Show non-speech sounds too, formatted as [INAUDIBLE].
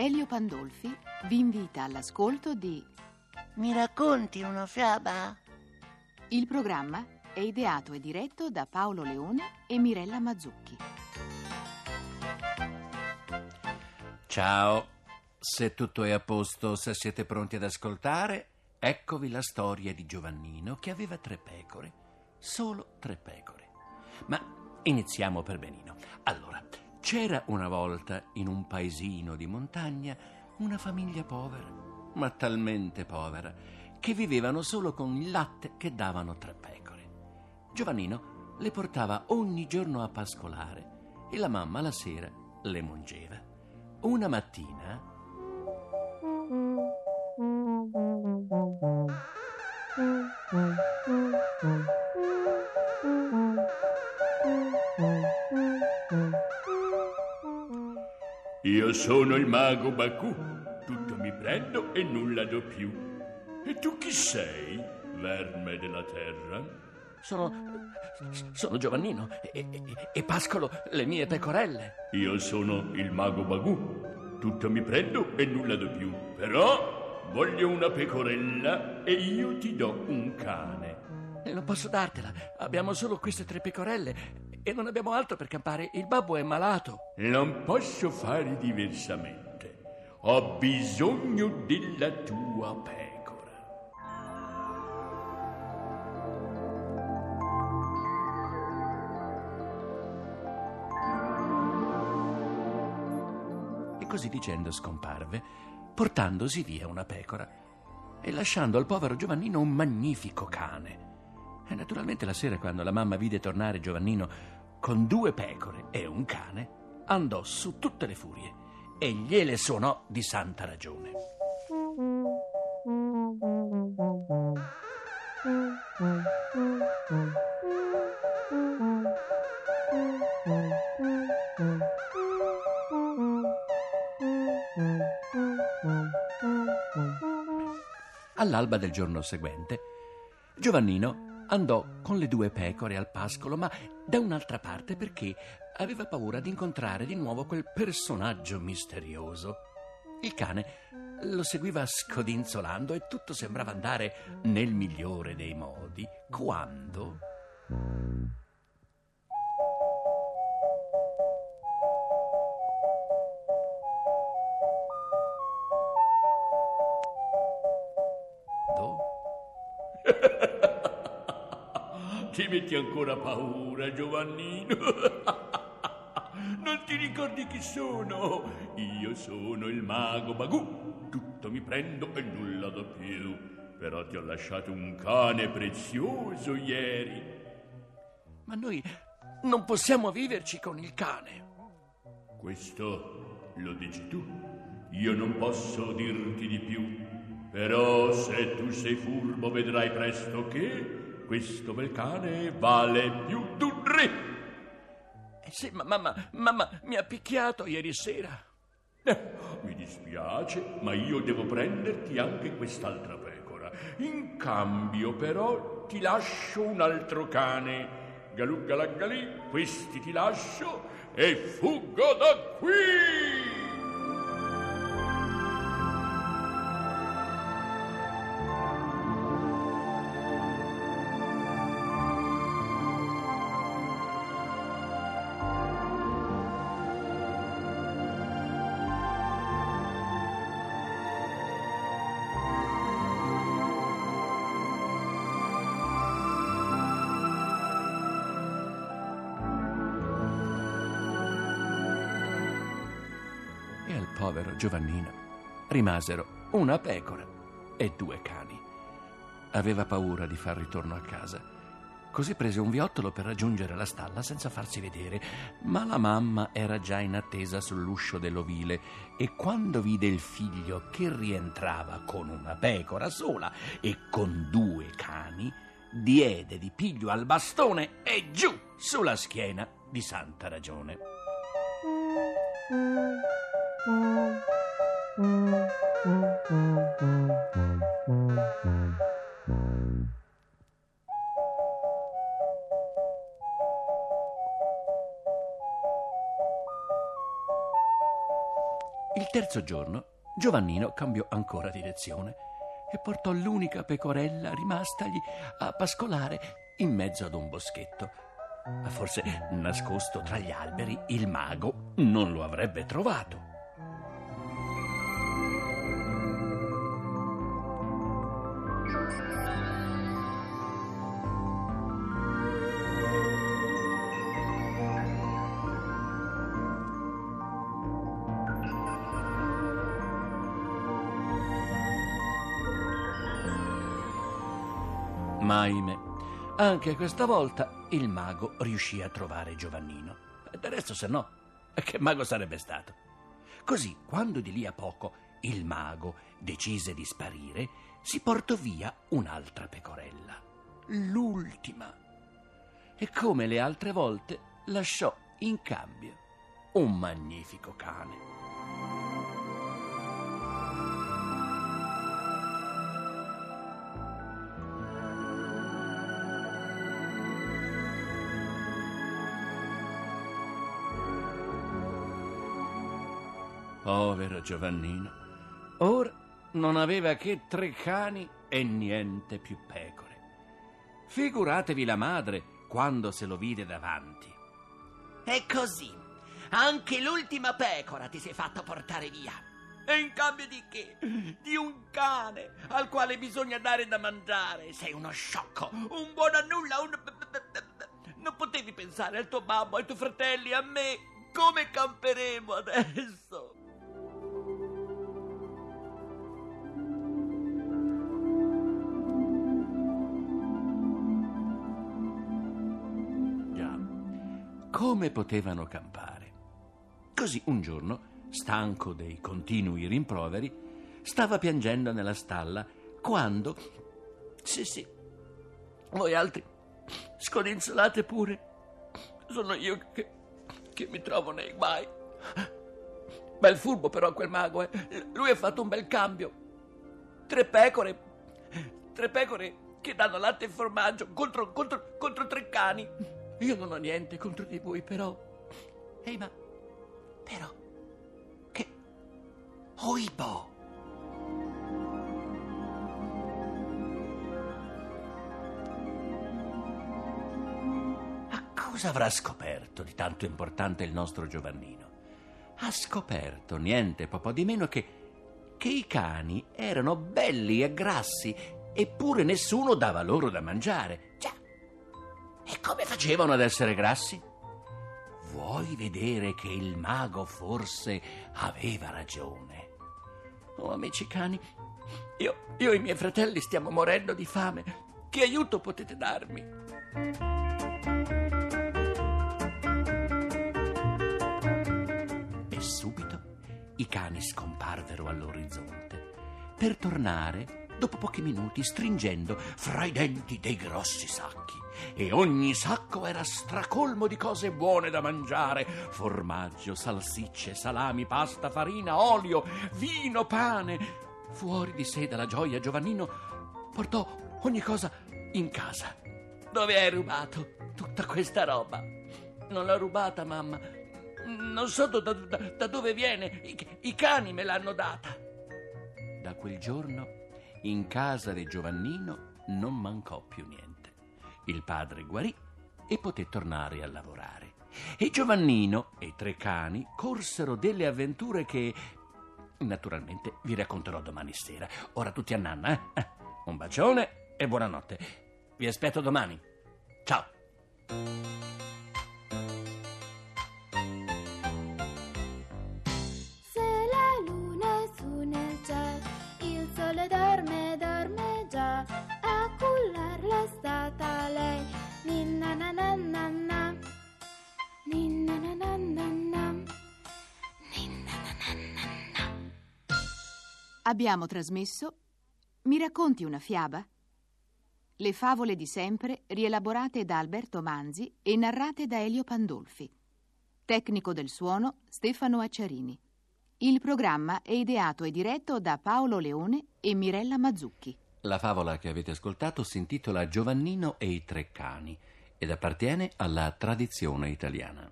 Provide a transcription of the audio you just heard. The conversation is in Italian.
Elio Pandolfi vi invita all'ascolto di Mi racconti una fiaba? Il programma è ideato e diretto da Paolo Leone e Mirella Mazzucchi. Ciao, se tutto è a posto, se siete pronti ad ascoltare, eccovi la storia di Giovannino che aveva tre pecore, solo tre pecore. Ma iniziamo per benino. Allora, c'era una volta in un paesino di montagna una famiglia povera, ma talmente povera, che vivevano solo con il latte che davano tre pecore. Giovannino le portava ogni giorno a pascolare e la mamma la sera le mungeva. Una mattina Io sono il mago Baku, tutto mi prendo e nulla do più. E tu chi sei, verme della terra? sono, sono Giovannino e, e- e pascolo le mie pecorelle. Io sono il mago Bagu, tutto mi prendo e nulla do più. Però voglio una pecorella e io ti do un cane. E non posso dartela, abbiamo solo queste tre pecorelle e non abbiamo altro per campare. Il babbo è malato. Non posso fare diversamente. Ho bisogno della tua pecora. E così dicendo scomparve, portandosi via una pecora e lasciando al povero Giovannino un magnifico cane. E naturalmente la sera, quando la mamma vide tornare Giovannino con due pecore e un cane, andò su tutte le furie e gliele suonò di santa ragione. All'alba del giorno seguente, Giovannino andò con le due pecore al pascolo, ma da un'altra parte perché aveva paura di incontrare di nuovo quel personaggio misterioso. Il cane lo seguiva scodinzolando e tutto sembrava andare nel migliore dei modi, quando... Do- [LAUGHS] Ti metti ancora paura, Giovannino? [LAUGHS] Non ti ricordi chi sono? Io sono il mago Bagu. Tutto mi prendo e nulla do più. Però ti ho lasciato un cane prezioso ieri. Ma noi non possiamo viverci con il cane. Questo lo dici tu. Io non posso dirti di più. Però se tu sei furbo vedrai presto che questo bel cane vale più d'un re. Eh sì, ma mamma, mamma mi ha picchiato ieri sera. Eh, mi dispiace, ma io devo prenderti anche quest'altra pecora. In cambio, però, ti lascio un altro cane. Galuggalaggalì, questi ti lascio e fuggo da qui! Povero Giovannino rimasero una pecora e due cani. Aveva paura di far ritorno a casa. Così prese un viottolo per raggiungere la stalla senza farsi vedere, ma la mamma era già in attesa sull'uscio dell'ovile e quando vide il figlio che rientrava con una pecora sola e con due cani, diede di piglio al bastone e giù sulla schiena di santa ragione. Il terzo giorno Giovannino cambiò ancora direzione e portò l'unica pecorella rimastagli a pascolare in mezzo ad un boschetto. Forse nascosto tra gli alberi il mago non lo avrebbe trovato. Ma ahimè, anche questa volta il mago riuscì a trovare Giovannino. Del resto, se no, che mago sarebbe stato? Così, quando di lì a poco il mago decise di sparire, si portò via un'altra pecorella, l'ultima. E come le altre volte, lasciò in cambio un magnifico cane. Povero Giovannino. Ora non aveva che tre cani e niente più pecore. Figuratevi la madre quando se lo vide davanti. E così, anche l'ultima pecora ti sei fatta portare via. E in cambio di che? Di un cane al quale bisogna dare da mangiare. Sei uno sciocco, un buono a nulla, un... Non potevi pensare al tuo babbo, ai tuoi fratelli, a me. Come camperemo adesso? Come potevano campare? Così un giorno, stanco dei continui rimproveri, stava piangendo nella stalla quando... Sì, sì, voi altri scodinzolate pure. Sono io che, che mi trovo nei guai. Bel furbo però quel mago, eh. Lui ha fatto un bel cambio. Tre pecore, tre pecore che danno latte e formaggio contro, contro, contro tre cani. Io non ho niente contro di voi, però. Ehi, ma. Però. Che. Oibo! Ma cosa avrà scoperto di tanto importante il nostro Giovannino? Ha scoperto niente po' di meno che. che i cani erano belli e grassi, eppure nessuno dava loro da mangiare. E come facevano ad essere grassi? Vuoi vedere che il mago forse aveva ragione? Oh, amici cani, io, io e i miei fratelli stiamo morendo di fame. Che aiuto potete darmi? E subito i cani scomparvero all'orizzonte, per tornare dopo pochi minuti stringendo fra i denti dei grossi sacchi. E ogni sacco era stracolmo di cose buone da mangiare: formaggio, salsicce, salami, pasta, farina, olio, vino, pane. Fuori di sé dalla gioia, Giovannino portò ogni cosa in casa. Dove hai rubato tutta questa roba? Non l'ho rubata, mamma. Non so da, da- da dove viene. I, I cani me l'hanno data. Da quel giorno in casa di Giovannino non mancò più niente. Il padre guarì e poté tornare a lavorare. E Giovannino e i tre cani corsero delle avventure che naturalmente vi racconterò domani sera. Ora tutti a nanna, eh? Eh, Un bacione e buonanotte. Vi aspetto domani. Ciao. Abbiamo trasmesso Mi racconti una fiaba? Le favole di sempre rielaborate da Alberto Manzi e narrate da Elio Pandolfi. Tecnico del suono Stefano Acciarini. Il programma è ideato e diretto da Paolo Leone e Mirella Mazzucchi. La favola che avete ascoltato si intitola Giovannino e i tre cani ed appartiene alla tradizione italiana.